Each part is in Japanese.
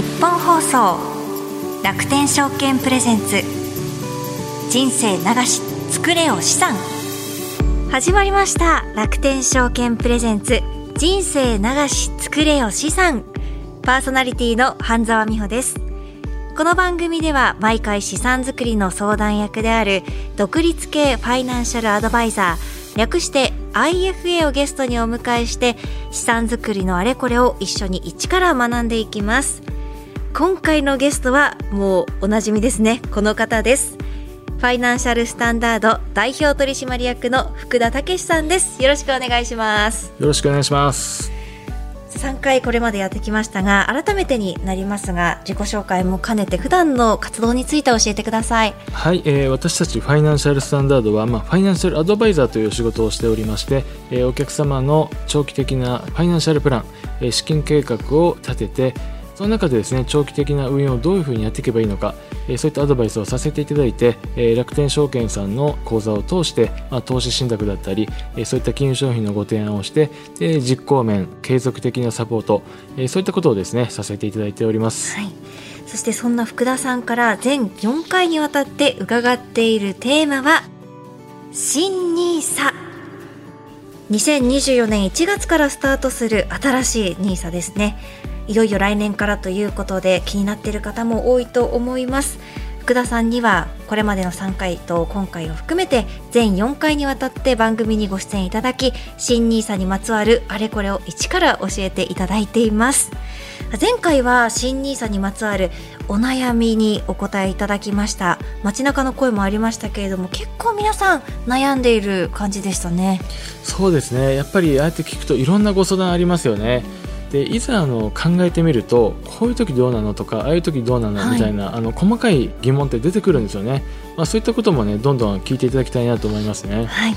日本放送楽天証券プレゼンツ。人生流し作れよ資産。始まりました。楽天証券プレゼンツ。人生流し作れよ資産。パーソナリティの半沢美穂です。この番組では毎回資産作りの相談役である独立系ファイナンシャルアドバイザー略して IFA をゲストにお迎えして資産作りのあれこれを一緒に一から学んでいきます。今回のゲストはもうおなじみですね。この方です。ファイナンシャルスタンダード代表取締役の福田武さんです。よろしくお願いします。よろしくお願いします。3回これまでやってきましたが改めてになりますが自己紹介も兼ねて普段の活動について教えてください。はい、えー、私たちファイナンシャルスタンダードは、まあ、ファイナンシャルアドバイザーという仕事をしておりまして、えー、お客様の長期的なファイナンシャルプラン、えー、資金計画を立ててその中でですね長期的な運用をどういうふうにやっていけばいいのか、えそういったアドバイスをさせていただいて、え楽天証券さんの口座を通して、まあ、投資信託だったり、えそういった金融商品のご提案をしてで実行面継続的なサポート、えそういったことをですねさせていただいております。はい。そしてそんな福田さんから全4回にわたって伺っているテーマは新ニーサ。2024年1月からスタートする新しいニーサですね。いよいよ来年からということで気になっている方も多いと思います。福田さんにはこれまでの3回と今回を含めて全4回にわたって番組にご出演いただき新 nisa にまつわるあれこれを一から教えていただいています。前回は新 nisa にまつわるお悩みにお答えいただきました。街中の声もありましたけれども結構皆さん悩んでいる感じでしたね。そうですね。やっぱりああやって聞くといろんなご相談ありますよね、でいざあの考えてみるとこういう時どうなのとかああいう時どうなのみたいな、はい、あの細かい疑問って出てくるんですよね、まあ、そういったこともねどんどん聞いていただきたいなと思いますね。はい。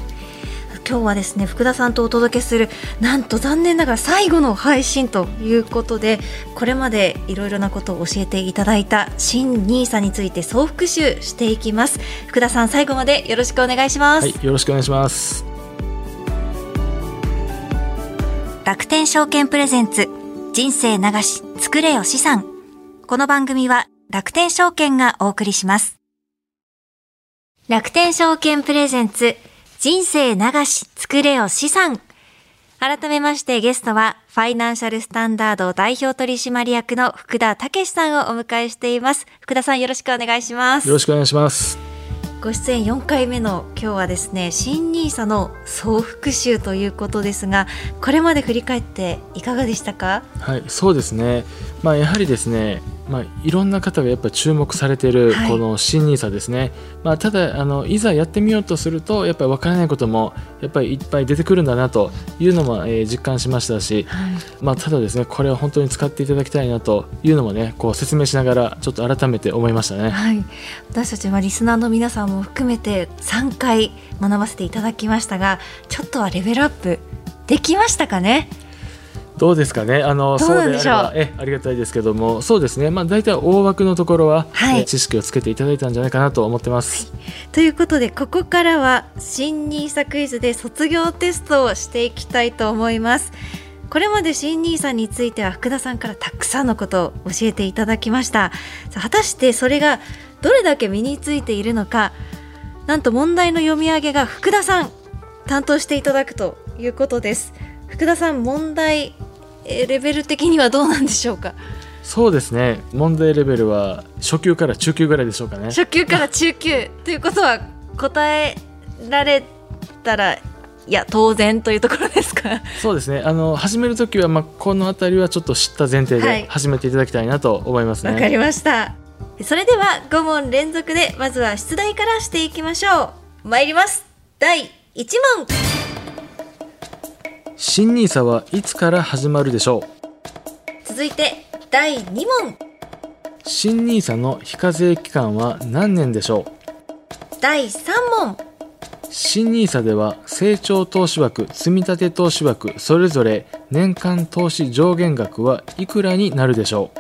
今日はですね福田さんとお届けするなんと残念ながら最後の配信ということでこれまでいろいろなことを教えていただいた新ニーサについて総復習していきます。福田さん最後までよろしくお願いします、はい、よろしくお願いします楽天証券プレゼンツ人生流し作れよ資産。この番組は楽天証券がお送りします。楽天証券プレゼンツ人生流し作れよ資産。改めましてゲストはファイナンシャルスタンダード代表取締役の福田武さんをお迎えしています。福田さんよろしくお願いします。よろしくお願いします。ご出演4回目の今日はですね新ニーサの総復習ということですがこれまで振り返っていかがでしたか？はいそうですね。まあやはりですねまあ、いろんな方がやっぱ注目されてい。るこの新 NISA ですね、はい、まあ、ただあのいざやってみようとするとやっぱり分からないこともやっぱりいっぱい出てくるんだなというのも、えー、実感しましたし、はい、まあ、ただですねこれを本当に使っていただきたいなというのもねこう説明しながらちょっと改めて思いましたね、はい、私たちはリスナーの皆さんも含めて3回学ばせていただきましたがちょっとはレベルアップできましたかね？どうですかね？あのそうであればえありがたいですけども、そうですね。まあ大体大枠のところは、はい、知識をつけていただいたんじゃないかなと思ってます。はい、ということでここからは新ニーサクイズで卒業テストをしていきたいと思います。これまで新ニーサについては福田さんからたくさんのことを教えていただきました。果たしてそれがどれだけ身についているのか、なんと問題の読み上げが福田さん担当していただくということです。福田さん問題レベル的にはどうなんでしょうか？そうですね。問題レベルは初級から中級ぐらいでしょうかね。初級から中級。ということは答えられたらいや当然というところですか？そうですね。あの始める時は、まあ、この辺りはちょっと知った前提で始めていただきたいなと思いますね。わ、はい、かりました。それでは5問連続でまずは出題からしていきましょう。参ります。第1問新ニーサはいつから始まるでしょう？続いて第2問。新ニーサの非課税期間は何年でしょう？第3問。新ニーサでは成長投資枠積立投資枠それぞれ年間投資上限額はいくらになるでしょう？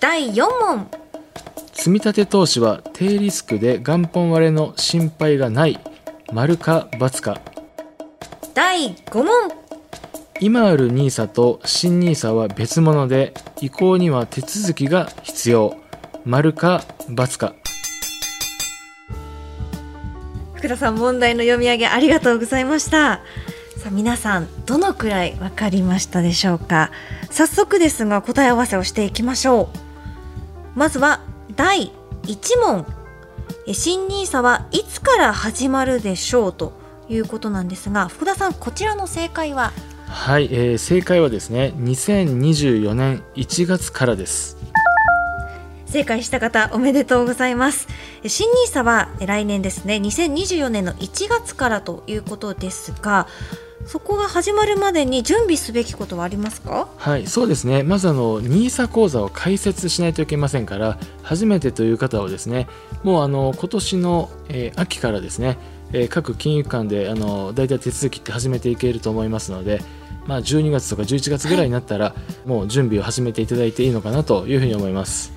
第4問。積立投資は低リスクで元本割れの心配がない丸か×か。第5問今ある NISA と新 NISA は別物で移行には手続きが必要。丸か×か。福田さん問題の読み上げありがとうございました。さあ皆さんどのくらい分かりましたでしょうか。早速ですが答え合わせをしていきましょう。まずは第1問。新 NISA はいつから始まるでしょうということなんですが福田さんこちらの正解は？はい、えー、正解はですね2024年1月からです。正解した方おめでとうございます。新 NISA は来年ですね2024年の1月からということですがそこが始まるまでに準備すべきことはありますか？はいそうですね。まずあの NISA 講座を開設しないといけませんから初めてという方はですねもうあの今年の、えー、秋からですね、えー、各金融機関であの大体手続きって始めていけると思いますのでまあ、12月とか11月ぐらいになったら、はい、もう準備を始めていただいていいのかなというふうに思います。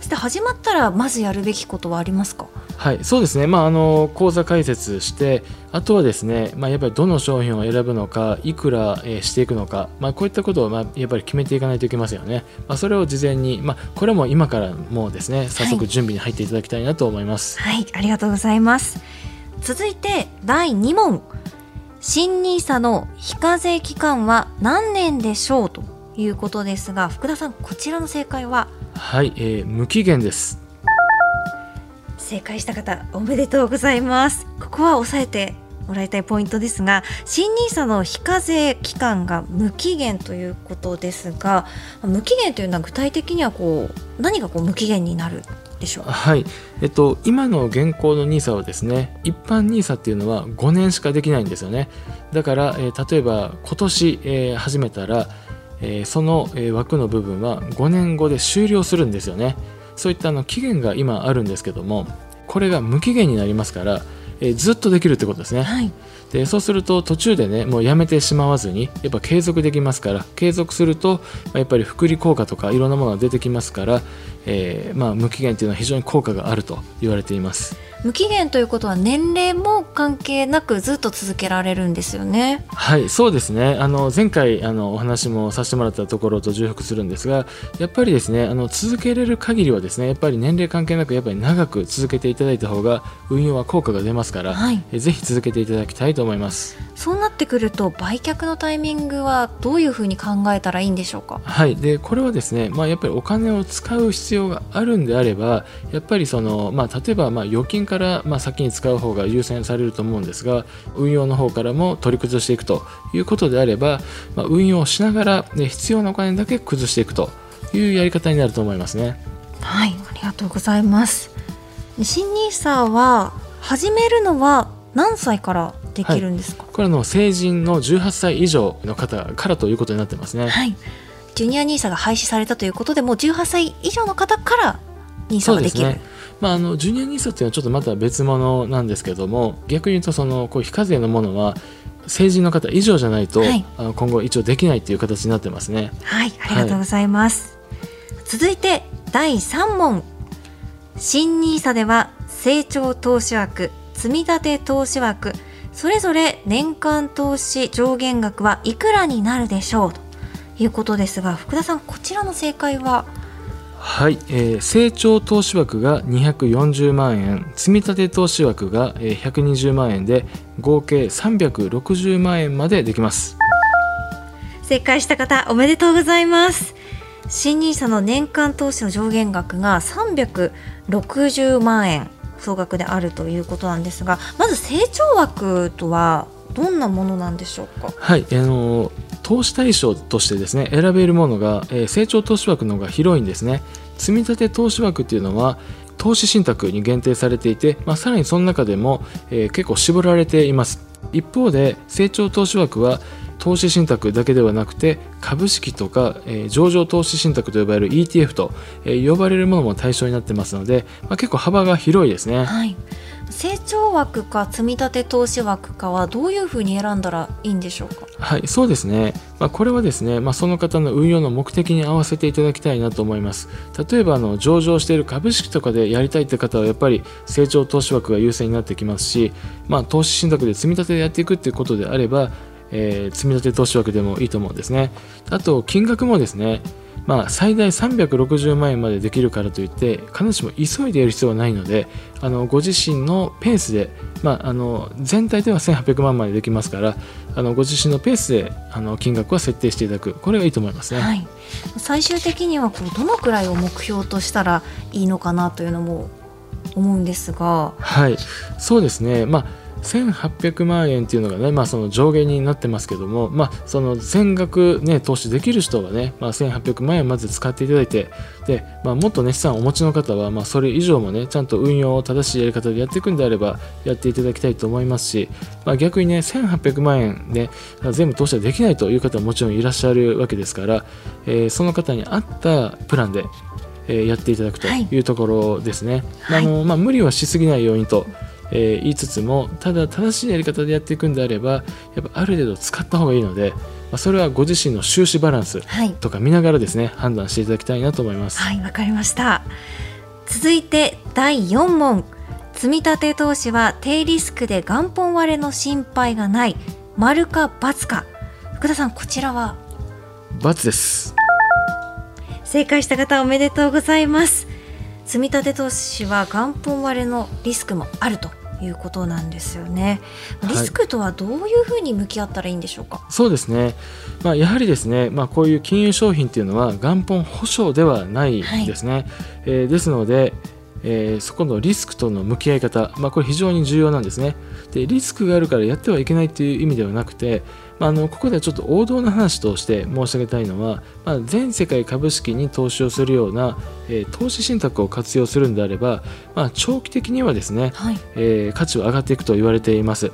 そして始まったらまずやるべきことはありますか？はいそうですね、まあ、あの口座開設してあとはですね、まあ、やっぱりどの商品を選ぶのかいくら、えー、していくのか、まあ、こういったことを、まあ、やっぱり決めていかないといけませんよね、まあ、それを事前に、まあ、これも今からもうですね早速準備に入っていただきたいなと思います。はい、はい、ありがとうございます。続いて第2問新 NISA の非課税期間は何年でしょうということですが福田さんこちらの正解は？はい、えー、無期限です。正解した方おめでとうございます。ここは押さえてもらいたいポイントですが新 NISA の非課税期間が無期限ということですが無期限というのは具体的にはこう何がこう無期限になるでしょう？はい、えっと、今の現行の NISA はですね一般 NISA っていうのは5年しかできないんですよね。だから、えー、例えば今年、えー、始めたら、えー、その、えー、枠の部分は5年後で終了するんですよね。そういったあの期限が今あるんですけどもこれが無期限になりますから、えー、ずっとできるってことですね、はい、でそうすると途中でねもうやめてしまわずにやっぱ継続できますから継続するとやっぱり福利効果とかいろんなものが出てきますからえー、まあ、無期限というのは非常に効果があると言われています無期限ということは年齢も関係なくずっと続けられるんですよね。はいそうですね。あの前回あのお話もさせてもらったところと重複するんですがやっぱりですねあの続けれる限りはですねやっぱり年齢関係なくやっぱり長く続けていただいた方が運用は効果が出ますから、はい、えぜひ続けていただきたいと思います。そうなってくると売却のタイミングはどういうふうに考えたらいいんでしょうか？はい。でこれはですねまあやっぱりお金を使う必要があるんであればやっぱりその、まあ、例えばまあ預金からまあ先に使う方が優先されると思うんですが運用の方からも取り崩していくということであれば、まあ、運用しながら、ね、必要なお金だけ崩していくというやり方になると思いますね。はいありがとうございます新ニーサは始めるのは何歳からできるんですか、はい、これの成人の18歳以上の方からということになってますね。はいジュニア NISA が廃止されたということでもう18歳以上の方から NISA ができる。まあ、あのジュニア NISA っていうのはちょっとまた別物なんですけども逆に言うとそのこう非課税のものは成人の方以上じゃないと、はい、あの今後一応できないっていう形になってますね。はいありがとうございます、はい、続いて第3問新 NISA では成長投資枠積立投資枠それぞれ年間投資上限額はいくらになるでしょうということですが福田さんこちらの正解ははい、えー、成長投資枠が240万円積立投資枠が120万円で合計360万円までできます。正解した方おめでとうございます。新 NISA の年間投資の上限額が360万円総額であるということなんですがまず成長枠とはどんなものなんでしょうか？はい、あの投資対象としてですね選べるものが、えー、成長投資枠の方が広いんですね。積立投資枠っていうのは投資信託に限定されていて、まあ、さらにその中でも、えー、結構絞られています。一方で成長投資枠は投資信託だけではなくて株式とか、えー、上場投資信託と呼ばれる ETF と、えー、呼ばれるものも対象になってますので、まあ、結構幅が広いですね。はい。成長枠か積立投資枠かはどういうふうに選んだらいいんでしょうか？はいそうですね、まあ、これはですね、まあ、その方の運用の目的に合わせていただきたいなと思います。例えばあの上場している株式とかでやりたいって方はやっぱり成長投資枠が優先になってきますし、まあ、投資信託で積み立てでやっていくっていうことであればえー、積立投資枠でもいいと思うんですね。あと金額もですねまあ、最大360万円までできるからといって必ずしも急いでやる必要はないのであのご自身のペースで、まあ、あの全体では1800万までできますからあのご自身のペースであの金額は設定していただく。これがいいと思いますね、はい、最終的にはこうどのくらいを目標としたらいいのかなというのも思うんですが。はい。そうですね。まあ1800万円っていうのがね、まあ、その上限になってますけども、まあ、その全額、ね、投資できる人はね、まあ、1800万円まず使っていただいてで、まあ、もっと、ね、資産をお持ちの方は、まあ、それ以上もねちゃんと運用を正しいやり方でやっていくんであればやっていただきたいと思いますし、まあ、逆にね1800万円で、ね、全部投資はできないという方ももちろんいらっしゃるわけですから、えー、その方に合ったプランで、えー、やっていただくというところですね。はい、あのまあ、無理はしすぎないようにとえー、言いつつもただ正しいやり方でやっていくんであればやっぱある程度使った方がいいので、まあ、それはご自身の収支バランスとか見ながらですね、はい、判断していただきたいなと思います。はいわかりました。続いて第4問。積立投資は低リスクで元本割れの心配がない。丸か×か。福田さんこちらは×です。正解した方おめでとうございます。積立投資は元本割れのリスクもあるということなんですよね。リスクとはどういうふうに向き合ったらいいんでしょうか？はい、そうですね。まあやはりですね、まあこういう金融商品っていうのは元本保証ではないですね。はい、えー、ですので。えー、そこのリスクとの向き合い方、まあ、これ非常に重要なんですね。でリスクがあるからやってはいけないという意味ではなくて、まあ、あのここではちょっと王道な話として申し上げたいのは、まあ、全世界株式に投資をするような、えー、投資信託を活用するんであれば、まあ、長期的にはですね、はい、えー、価値は上がっていくと言われています。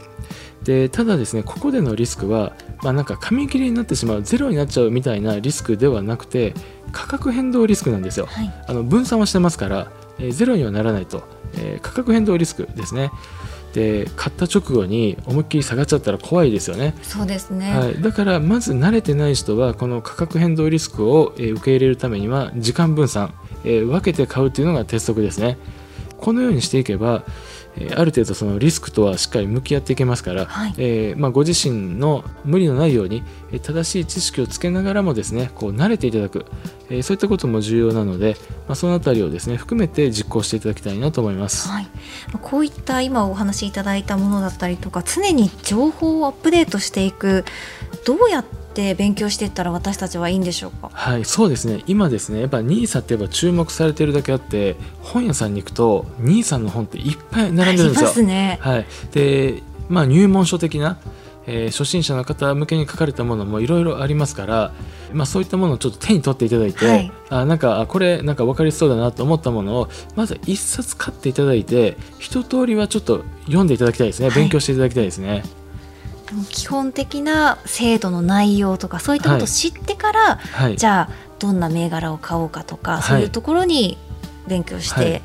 でただですねここでのリスクは、まあ、なんか紙切れになってしまうゼロになっちゃうみたいなリスクではなくて価格変動リスクなんですよ、はい、あの分散はしてますから、えー、ゼロにはならないと、えー、価格変動リスクですね。で買った直後に思いっきり下がっちゃったら怖いですよね。そうですね、はい、だからまず慣れてない人はこの価格変動リスクを、え受け入れるためには時間分散、えー、分けて買うというのが鉄則ですね。このようにしていけばえある程度そのリスクとはしっかり向き合っていけますから、はい、えー、まあ、ご自身の無理のないように正しい知識をつけながらもですねこう慣れていただく、えー、そういったことも重要なので、まあ、そのあたりをですね含めて実行していただきたいなと思います、はい、こういった今お話しいただいたものだったりとか常に情報をアップデートしていくどうやってって勉強していったら私たちはいいんでしょうか？はいそうですね。今ですねやっぱ NISA ってやっぱ注目されてるだけあって本屋さんに行くと NISA の本っていっぱい並んでるんですよ。ね、はい、でまあ入門書的なえー、初心者の方向けに書かれたものもいろいろありますから、まあ、そういったものをちょっと手に取っていただいて、はい、あなんかこれなんか分かりそうだなと思ったものをまず一冊買っていただいて一通りはちょっと読んでいただきたいですね、勉強していただきたいですね。基本的な制度の内容とかそういったことを知ってから、はい、じゃあどんな銘柄を買おうかとか、はい、そういうところに勉強して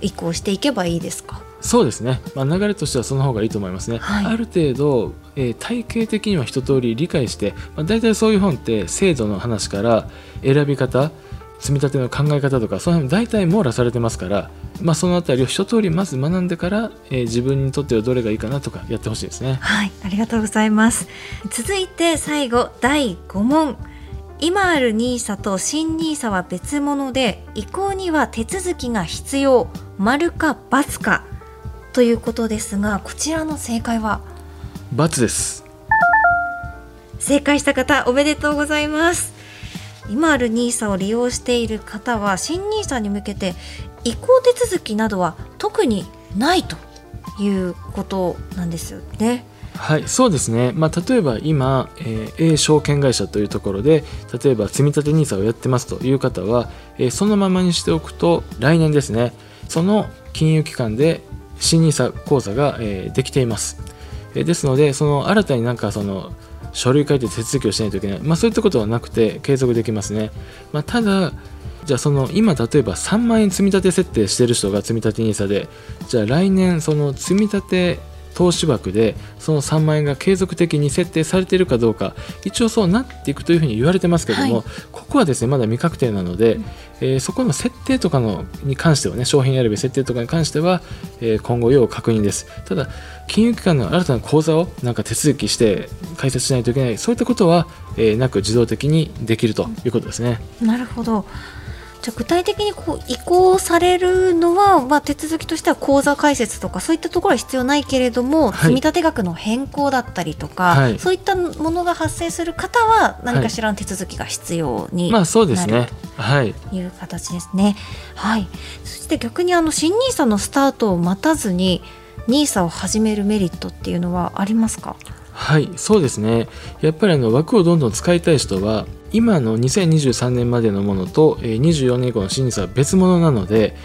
移行していけばいいですか、そうですね、まあ、流れとしてはその方がいいと思いますね、はい、ある程度、えー、体系的には一通り理解して、まあ、大体そういう本って制度の話から選び方積み立ての考え方とかその辺大体網羅されてますから、まあ、その辺りを一通りまず学んでから、えー、自分にとってはどれがいいかなとかやってほしいですね。はいありがとうございます。続いて最後第5問。今ある NISA と新 NISA は別物で移行には手続きが必要。丸か×か。ということですがこちらの正解は×です。正解した方おめでとうございます今ある NISA を利用している方は新 NISA に向けて移行手続きなどは特にないということなんですよね。はい、そうですね、まあ、例えば今、えー、A 証券会社というところで例えば積立 NISA をやってますという方は、えー、そのままにしておくと来年ですねその金融機関で新 NISA 口座が、えー、できています、えー、ですのでその新たになんかその書類書いて手続きをしないといけない、まあ、そういったことはなくて継続できますね、まあ、ただじゃあその今例えば3万円積み立て設定してる人が積み立て NISA でじゃあ来年その積み立て投資枠でその3万円が継続的に設定されているかどうか一応そうなっていくというふうに言われてますけども、はい、ここはですねまだ未確定なので、うん、えー、そこの設定とかのに関してはね商品選び設定とかに関しては、えー、今後要確認です。ただ金融機関の新たな口座をなんか手続きして開設しないといけないそういったことは、えー、なく自動的にできるということですね。なるほどじゃ具体的にこう移行されるのは、まあ、手続きとしては口座開設とかそういったところは必要ないけれども、はい、積立額の変更だったりとか、はい、そういったものが発生する方は何かしらの手続きが必要になる、まあ、そうですね。はい、いう形ですね。はい、そして逆にあの新 NISA のスタートを待たずに NISA を始めるメリットっていうのはありますか？はいそうですねやっぱりあの枠をどんどん使いたい人は今の2023年までのものと24年以降の審査は別物なので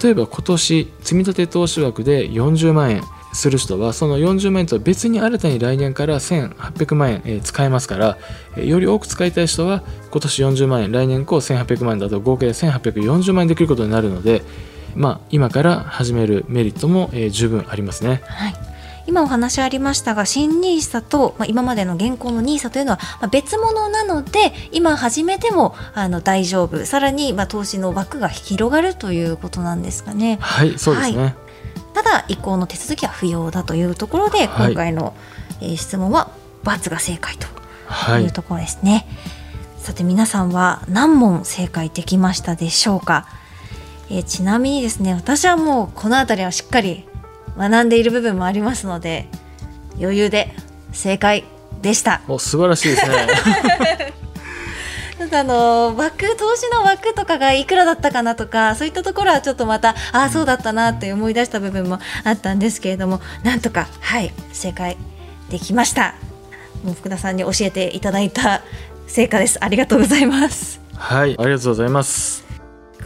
例えば今年積立投資枠で40万円する人はその40万円とは別に新たに来年から1800万円、使えますから、より多く使いたい人は今年40万円来年以降1800万円だと合計で1840万円できることになるので、まあ、今から始めるメリットも、十分ありますね。はい今お話ありましたが新 NISA と、まあ、今までの現行の NISA というのは、まあ、別物なので今始めてもあの大丈夫。さらに、まあ、投資の枠が広がるということなんですかね。はいそうですね、はい、ただ移行の手続きは不要だというところで、今回の、えー、質問は×が正解というところですね。はい、さて皆さんは何問正解できましたでしょうか、えー、ちなみにですね私はもうこの辺りはしっかり学んでいる部分もありますので余裕で正解でした。お素晴らしいですね。なんかあの枠投資の枠とかがいくらだったかなとかそういったところはちょっとまたああそうだったなって思い出した部分もあったんですけれどもなんとかはい正解できました。もう福田さんに教えていただいた成果です。ありがとうございます。はいありがとうございます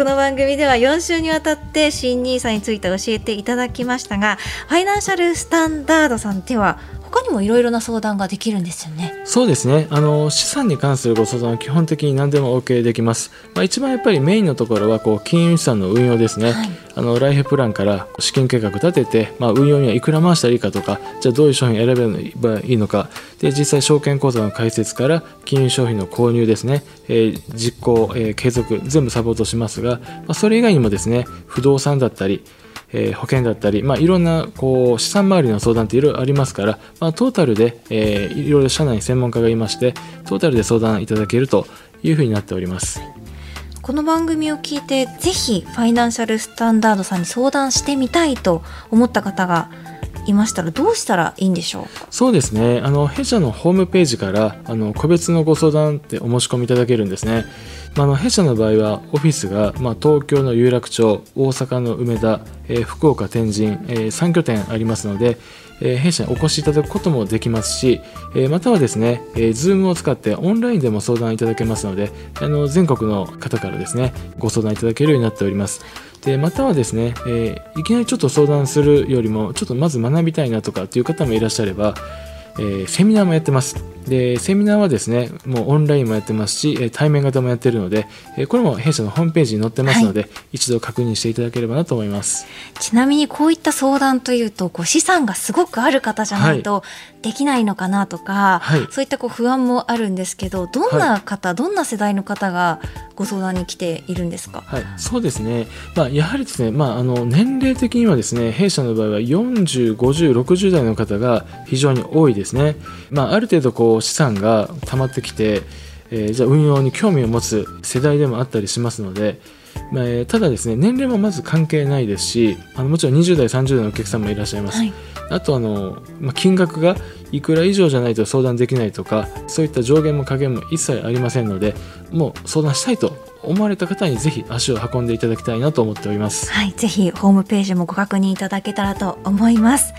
この番組では4週にわたって新 NISA について教えていただきましたがファイナンシャルスタンダードさんでは他にもいろいろな相談ができるんですよね。そうですね。あの資産に関するご相談は基本的に何でも OK できます。まあ一番やっぱりメインのところはこう金融資産の運用ですね。はい、あのライフプランから資金計画立てて、まあ運用にはいくら回したらいいかとか、じゃあどういう商品選べばいいのか、で実際証券口座の開設から金融商品の購入ですね、えー、実行、えー、継続全部サポートしますが、まあそれ以外にもですね、不動産だったりえー、保険だったり、まあ、いろんなこう資産周りの相談っていろいろありますから、まあ、トータルで、えー、いろいろ社内に専門家がいましてトータルで相談いただけるというふうになっております。この番組を聞いてぜひファイナンシャルスタンダードさんに相談してみたいと思った方がいましたらどうしたらいいんでしょう？そうですね。あの弊社のホームページからあの個別のご相談ってお申し込みいただけるんですね。まあ、の弊社の場合はオフィスが、まあ、東京の有楽町大阪の梅田、えー、福岡天神、えー、3拠点ありますので、えー、弊社にお越しいただくこともできますし、えまたはですね、えー、Zoom を使ってオンラインでも相談いただけますのであの全国の方からですねご相談いただけるようになっております。でまたはですね、えいきなりちょっと相談するよりもちょっとまず学びたいなとかっていう方もいらっしゃればえー、セミナーもやってます。で、セミナーはですね、もうオンラインもやってますし、対面型もやってるので、これも弊社のホームページに載ってますので、はい、一度確認していただければなと思います。ちなみにこういった相談というと、こう資産がすごくある方じゃないとできないのかなとか、はい、そういったこう不安もあるんですけど、どんな方、はい、どんな世代の方がご相談に来ているんですか？はい、そうですね。まあやはりですね、まああの年齢的にはですね、弊社の場合は40、50、60代の方が非常に多いですね。まあある程度こう資産が溜まってきて、えー、じゃあ運用に興味を持つ世代でもあったりしますので。まあ、ただですね年齢もまず関係ないですしあのもちろん20代30代のお客さんもいらっしゃいます、はい、あとあの、まあ、金額がいくら以上じゃないと相談できないとかそういった上限も下限も一切ありませんのでもう相談したいと思われた方にぜひ足を運んでいただきたいなと思っております。はいぜひホームページもご確認いただけたらと思います。フ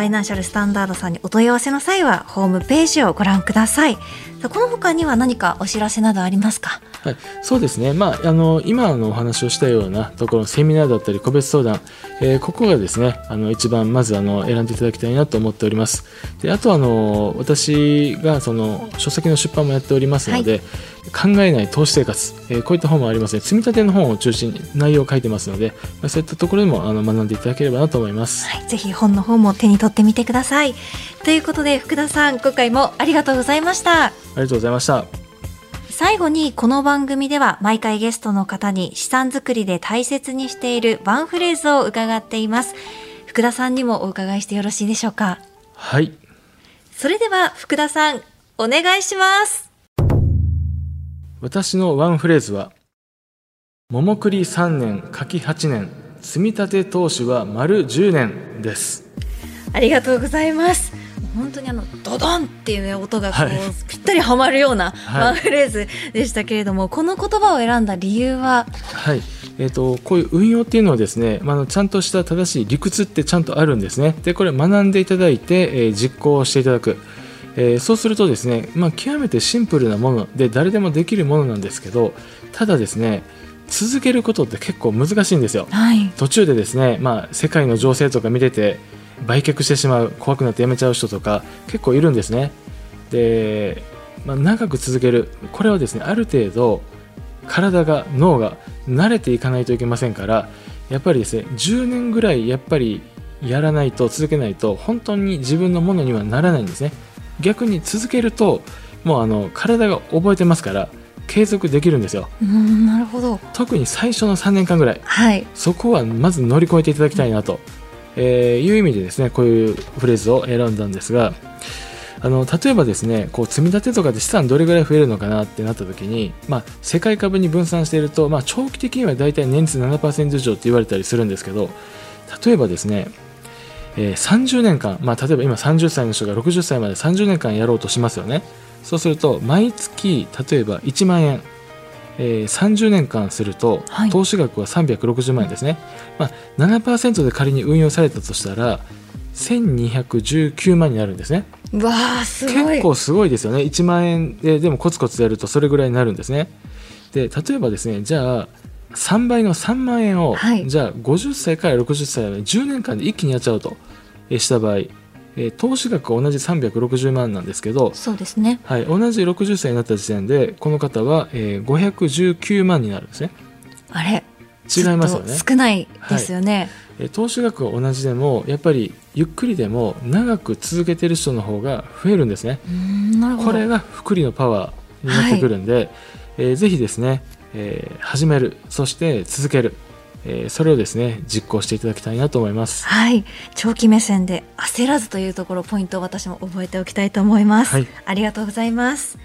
ァイナンシャルスタンダードさんにお問い合わせの際はホームページをご覧ください。この他には何かお知らせなどありますか？はい、そうですね、まあ、あの今のお話をしたようなところセミナーだったり個別相談、えー、ここがですねあの一番まずあの選んでいただきたいなと思っております。であとあの私がその書籍の出版もやっておりますので、はい。考えない投資生活、えー、こういった本もありますね。積み立ての本を中心に内容を書いてますので、まあ、そういったところでもあの学んでいただければなと思います、はい、ぜひ本の方も手に取取ってみてください。ということで福田さん今回もありがとうございました。ありがとうございました。最後にこの番組では毎回ゲストの方に資産作りで大切にしているワンフレーズを伺っています。福田さんにもお伺いしてよろしいでしょうか？はい。それでは福田さんお願いします。私のワンフレーズは桃栗3年柿8年積み立て投資は丸10年ですありがとうございます。本当にあのドドンっていう、ね、音がこう、はい、ぴったりはまるようなワンフレーズでしたけれども、はい、この言葉を選んだ理由は？はい。えーと、こういう運用っていうのはですね、まあ、ちゃんとした正しい理屈ってちゃんとあるんですね。でこれ学んでいただいて、えー、実行していただく、えー、そうするとですね、まあ、極めてシンプルなもので誰でもできるものなんですけどただですね続けることって結構難しいんですよ、はい、途中でですね、まあ、世界の情勢とか見てて売却してしまう怖くなってやめちゃう人とか結構いるんですね。で、まあ、長く続ける。これはですねある程度体が脳が慣れていかないといけませんからやっぱりですね10年ぐらいやっぱりやらないと続けないと本当に自分のものにはならないんですね。逆に続けるともうあの体が覚えてますから継続できるんですよ。なるほど。特に最初の3年間ぐらい、はい、そこはまず乗り越えていただきたいなと、えー、いう意味でですねこういうフレーズを選んだんですがあの例えばですねこう積み立てとかで資産どれぐらい増えるのかなってなった時に、まあ、世界株に分散していると、まあ、長期的には大体年率7%以上って言われたりするんですけど例えばですね、えー、30年間、まあ、例えば今30歳の人が60歳まで30年間やろうとしますよね。そうすると毎月例えば1万円えー、30年間すると、投資額は360万円ですね、まあ、7%で仮に運用されたとしたら1219万になるんですね。わすごい。結構すごいですよね。1万円ででもコツコツやるとそれぐらいになるんですね。で例えばですねじゃあ3倍の3万円を、はい、じゃあ50歳から60歳まで10年間で一気にやっちゃうとした場合え投資額は同じ360万なんですけどそうですね、はい、同じ60歳になった時点でこの方は、えー、519万になるんですね。あれ違いますよね。少ないですよね、はい、投資額は同じでもやっぱりゆっくりでも長く続けてる人の方が増えるんですね。これが複利のパワーになってくるんで、はい、えー、ぜひですね、えー、始めるそして続けるえー、それをですね実行していただきたいなと思います。はい。長期目線で焦らずというところポイントを私も覚えておきたいと思います、はい、ありがとうございます。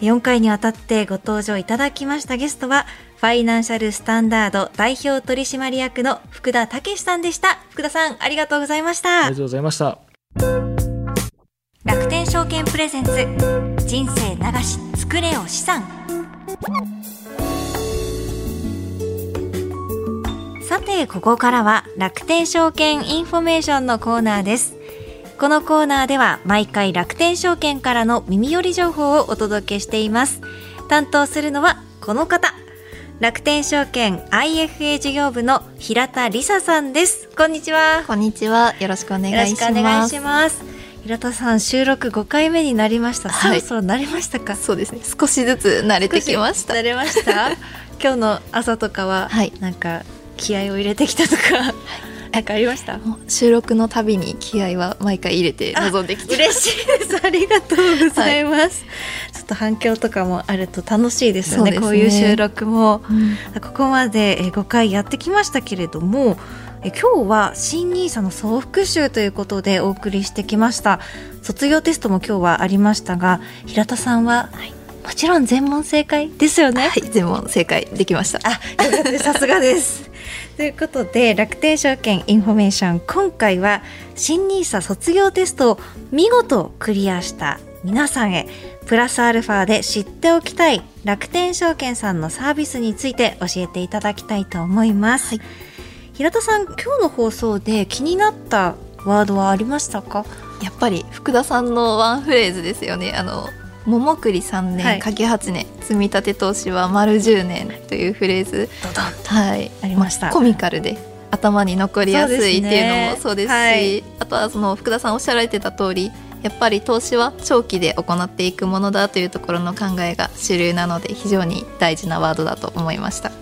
4回にわたってご登場いただきましたゲストはファイナンシャルスタンダード代表取締役の福田猛さんでした。福田さんありがとうございました。ありがとうございました。楽天証券プレゼンツ人生長し作れお資産さてここからは楽天証券インフォメーションのコーナーです。このコーナーでは毎回楽天証券からの耳寄り情報をお届けしています。担当するのはこの方。楽天証券 IFA 事業部の平田理沙さんです。こんにちは。こんにちは。よろしくお願いします。平田さん収録5回目になりました、はい、そろそろ慣れましたか？そうですね。少しずつ慣れてきました。慣れました。今日の朝とかは、はい、なんか気合を入れてきたとか、なんかありました？収録のたびに気合は毎回入れて臨んできて。嬉しいです。ありがとうございます、はい、ちょっと反響とかもあると楽しいですよね、ね、こういう収録も、うん、ここまで5回やってきましたけれどもえ今日は新ニーサの総復習ということでお送りしてきました。卒業テストも今日はありましたが平田さんは、はい。もちろん全問正解ですよね。はい、全問正解できました。あ、さすがです。ということで楽天証券インフォメーション今回は新 NISA 卒業テストを見事クリアした皆さんへプラスアルファで知っておきたい楽天証券さんのサービスについて教えていただきたいと思います、はい、平田さん今日の放送で気になったワードはありましたか？やっぱり福田さんのワンフレーズですよね。あの桃栗3年、はい、柿8年積み立て投資は丸10年というフレーズ。はい。ありました、まコミカルで頭に残りやすいっていうのもそうですし、ね。はい、あとはその福田さんおっしゃられてた通りやっぱり投資は長期で行っていくものだというところの考えが主流なので非常に大事なワードだと思いました。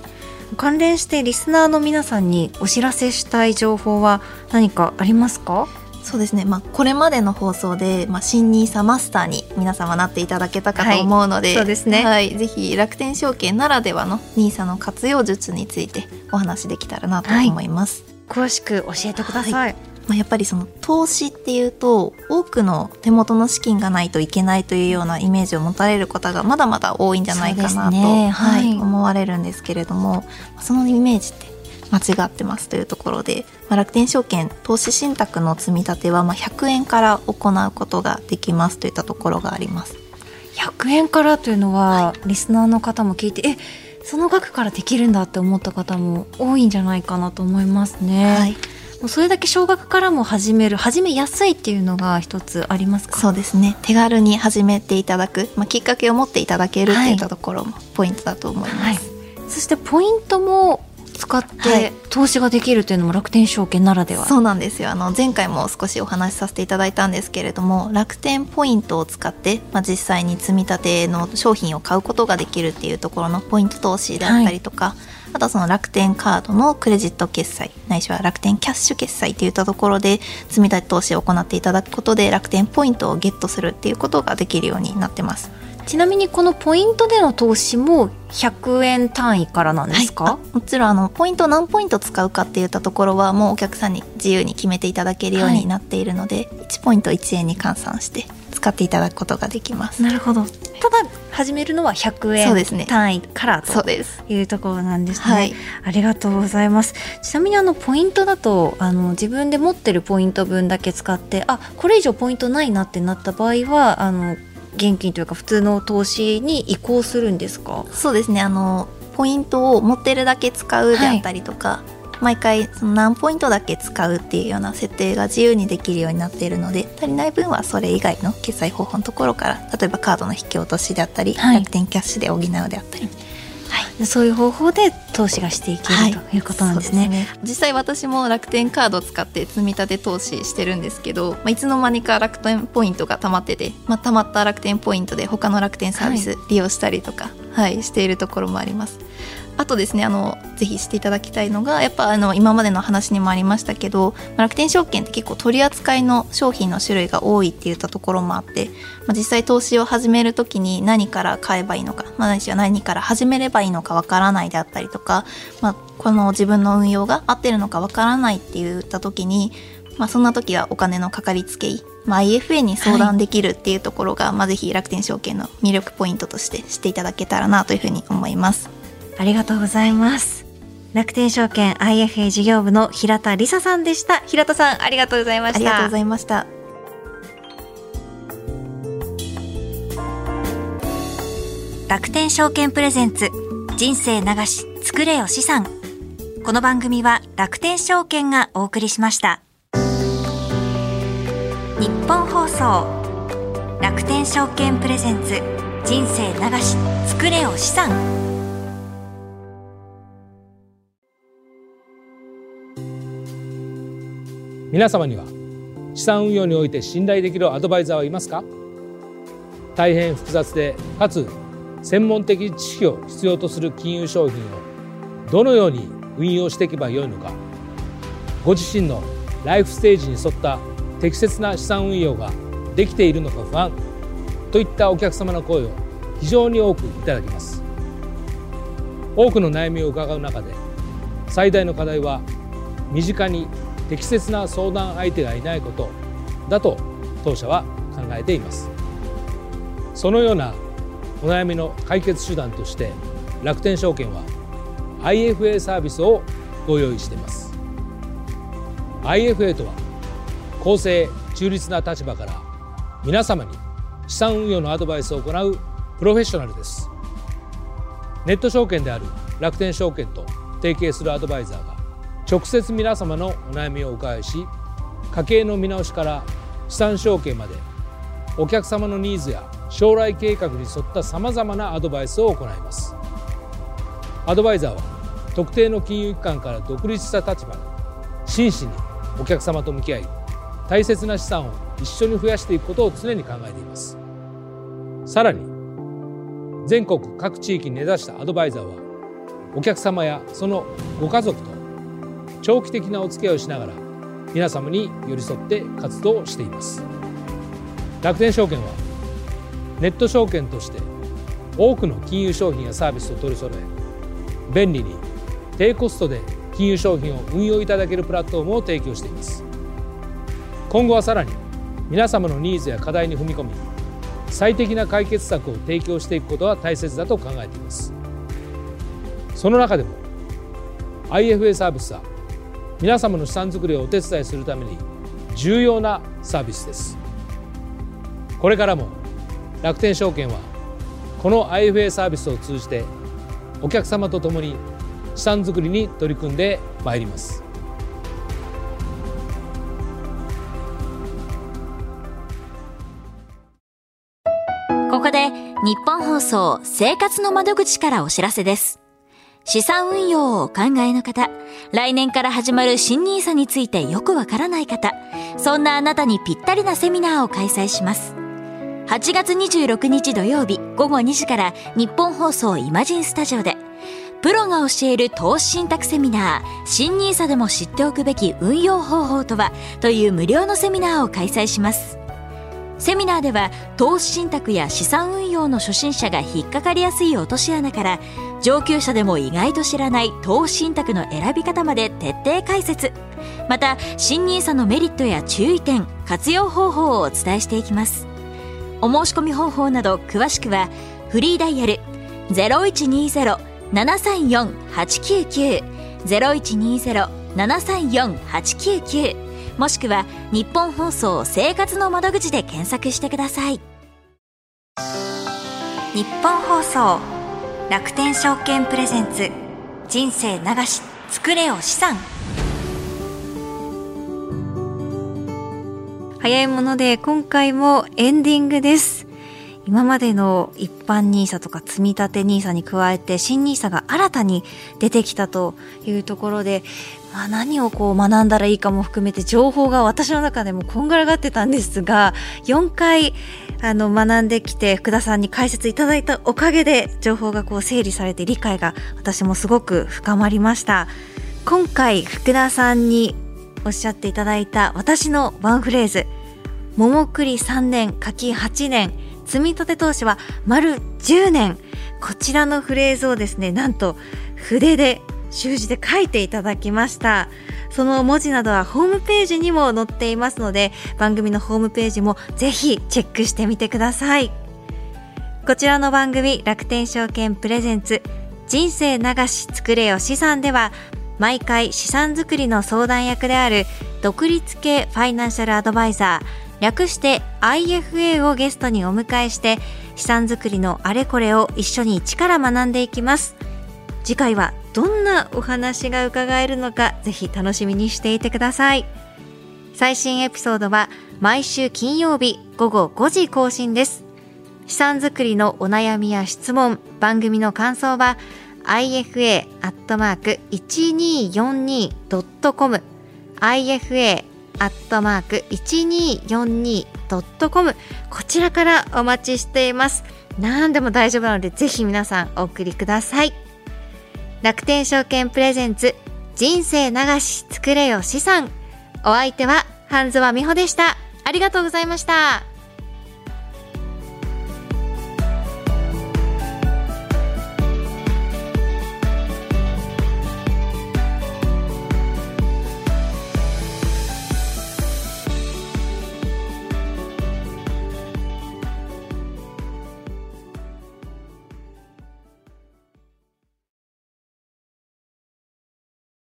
関連してリスナーの皆さんにお知らせしたい情報は何かありますか？そうですね、まあ、これまでの放送で、まあ、新ニーサマスターに皆様なっていただけたかと思うので、はい、そうですね、はい、ぜひ楽天証券ならではのニーサの活用術についてお話できたらなと思います。はい、詳しく教えてください、まあ、やっぱりその投資っていうと多くの手元の資金がないといけないというようなイメージを持たれる方がまだまだ多いんじゃないかなと、ね、はい、思われるんですけれどもそのイメージって間違ってますというところで、まあ、楽天証券投資信託の積み立てはまあ100円から行うことができますといったところがあります。100円からというのは、はい、リスナーの方も聞いてえその額からできるんだって思った方も多いんじゃないかなと思いますね。はい。もうそれだけ少額からも始める始めやすいっていうのが一つありますか？そうですね。手軽に始めていただく、まあ、きっかけを持っていただけるっていったところもポイントだと思います、はいはい、そしてポイントも使って投資ができるというのも楽天証券ならでは、はい、そうなんですよ。あの前回も少しお話しさせていただいたんですけれども楽天ポイントを使って、まあ、実際に積み立ての商品を買うことができるっていうところのポイント投資であったりとか、はい、あとはその楽天カードのクレジット決済ないしは楽天キャッシュ決済といったところで積み立て投資を行っていただくことで楽天ポイントをゲットするっていうことができるようになってます。ちなみにこのポイントでの投資も100円単位からなんですか、はい、もちろんあのポイント何ポイント使うかっていったところはもうお客さんに自由に決めていただけるようになっているので、はい、1ポイント1円に換算して使っていただくことができます。なるほど。ただ始めるのは100円単位からというところなんですね、はい、ありがとうございます。ちなみにあのポイントだとあの自分で持ってるポイント分だけ使ってあこれ以上ポイントないなってなった場合はあの現金というか普通の投資に移行するんですか？そうですね。あのポイントを持ってるだけ使うであったりとか、はい、毎回その何ポイントだけ使うっていうような設定が自由にできるようになっているので足りない分はそれ以外の決済方法のところから例えばカードの引き落としであったり、はい、楽天キャッシュで補うであったり。はい、そういう方法で投資がしていける、はい、ということなんですね、ね、実際私も楽天カードを使って積み立て投資してるんですけど、まあ、いつの間にか楽天ポイントがたまってて、まあ、たまった楽天ポイントで他の楽天サービス利用したりとか、はい、はい、しているところもありますあとですねあのぜひしていただきたいのがやっぱあの今までの話にもありましたけど楽天証券って結構取り扱いの商品の種類が多いっていったところもあって、まあ、実際投資を始める時に何から買えばいいのか、まあ、何から始めればいいのかわからないであったりとか、まあ、この自分の運用が合ってるのかわからないって言った時に、まあ、そんな時はお金のかかりつけ医まあ、IFA に相談できるっていうところが、はい、まあ、ぜひ楽天証券の魅力ポイントとして知っていただけたらなというふうに思います。ありがとうございます。楽天証券 IFA 事業部の平田理沙さんでした。平田さん、ありがとうございました。ありがとうございました。楽天証券プレゼンツ人生流し作れよ資産この番組は楽天証券がお送りしました日本放送楽天証券プレゼンツ人生流し作れよ資産皆様には資産運用において信頼できるアドバイザーはいますか？大変複雑でかつ専門的知識を必要とする金融商品をどのように運用していけばよいのか？ご自身のライフステージに沿った適切な資産運用ができているのか不安といったお客様の声を非常に多くいただきます。多くの悩みを伺う中で最大の課題は身近に適切な相談相手がいないことだと当社は考えています。そのようなお悩みの解決手段として楽天証券は IFA サービスをご用意しています。IFA とは公正中立な立場から皆様に資産運用のアドバイスを行うプロフェッショナルです。ネット証券である楽天証券と提携するアドバイザーが直接皆様のお悩みをお伺いし家計の見直しから資産承継までお客様のニーズや将来計画に沿ったさまざまなアドバイスを行います。アドバイザーは特定の金融機関から独立した立場で真摯にお客様と向き合い大切な資産を一緒に増やしていくことを常に考えています。さらに全国各地域に根ざしたアドバイザーはお客様やそのご家族と長期的なお付き合いをしながら皆様に寄り添って活動しています。楽天証券はネット証券として多くの金融商品やサービスを取り揃え便利に低コストで金融商品を運用いただけるプラットフォームを提供しています。今後はさらに皆様のニーズや課題に踏み込み最適な解決策を提供していくことは大切だと考えています。その中でも IFA サービスは皆様の資産作りをお手伝いするために重要なサービスです。これからも楽天証券はこの IFA サービスを通じてお客様と共に資産作りに取り組んでまいります。ここで日本放送生活の窓口からお知らせです。資産運用をお考えの方、来年から始まる新 nisa についてよくわからない方、そんなあなたにぴったりなセミナーを開催します。8月26日土曜日午後2時から日本放送イマジンスタジオで、プロが教える投資信託セミナー、新 nisa でも知っておくべき運用方法とはという無料のセミナーを開催します。セミナーでは投資信託や資産運用の初心者が引っかかりやすい落とし穴から上級者でも意外と知らない投資信託の選び方まで徹底解説。また新 nisa のメリットや注意点活用方法をお伝えしていきます。お申し込み方法など詳しくはフリーダイヤル0120-734-899 0120-734-899もしくは日本放送生活の窓口で検索してください。日本放送。楽天証券プレゼンツ人生流し作れよ資産。早いもので今回もエンディングです。今までの一般 NISA とか積立 NISA に加えて新 NISA が新たに出てきたというところでまあ、何をこう学んだらいいかも含めて情報が私の中でもこんがらがってたんですが4回あの学んできて福田さんに解説いただいたおかげで情報がこう整理されて理解が私もすごく深まりました。今回福田さんにおっしゃっていただいた私のワンフレーズ。桃栗3年柿8年。積み立て投資は丸10年。こちらのフレーズをですねなんと筆で習字で書いていただきました。その文字などはホームページにも載っていますので番組のホームページもぜひチェックしてみてください。こちらの番組楽天証券プレゼンツ人生流し作れよ資産では毎回資産作りの相談役である独立系ファイナンシャルアドバイザー略して IFA をゲストにお迎えして資産作りのあれこれを一緒に一から学んでいきます。次回はどんなお話が伺えるのかぜひ楽しみにしていてください。最新エピソードは毎週金曜日午後5時更新です。資産作りのお悩みや質問番組の感想は ifa.1242.com ifa.1242.com こちらからお待ちしています。何でも大丈夫なのでぜひ皆さんお送りください。楽天証券プレゼンツ人生流し作れよ資産。お相手は半沢美穂でした。ありがとうございました。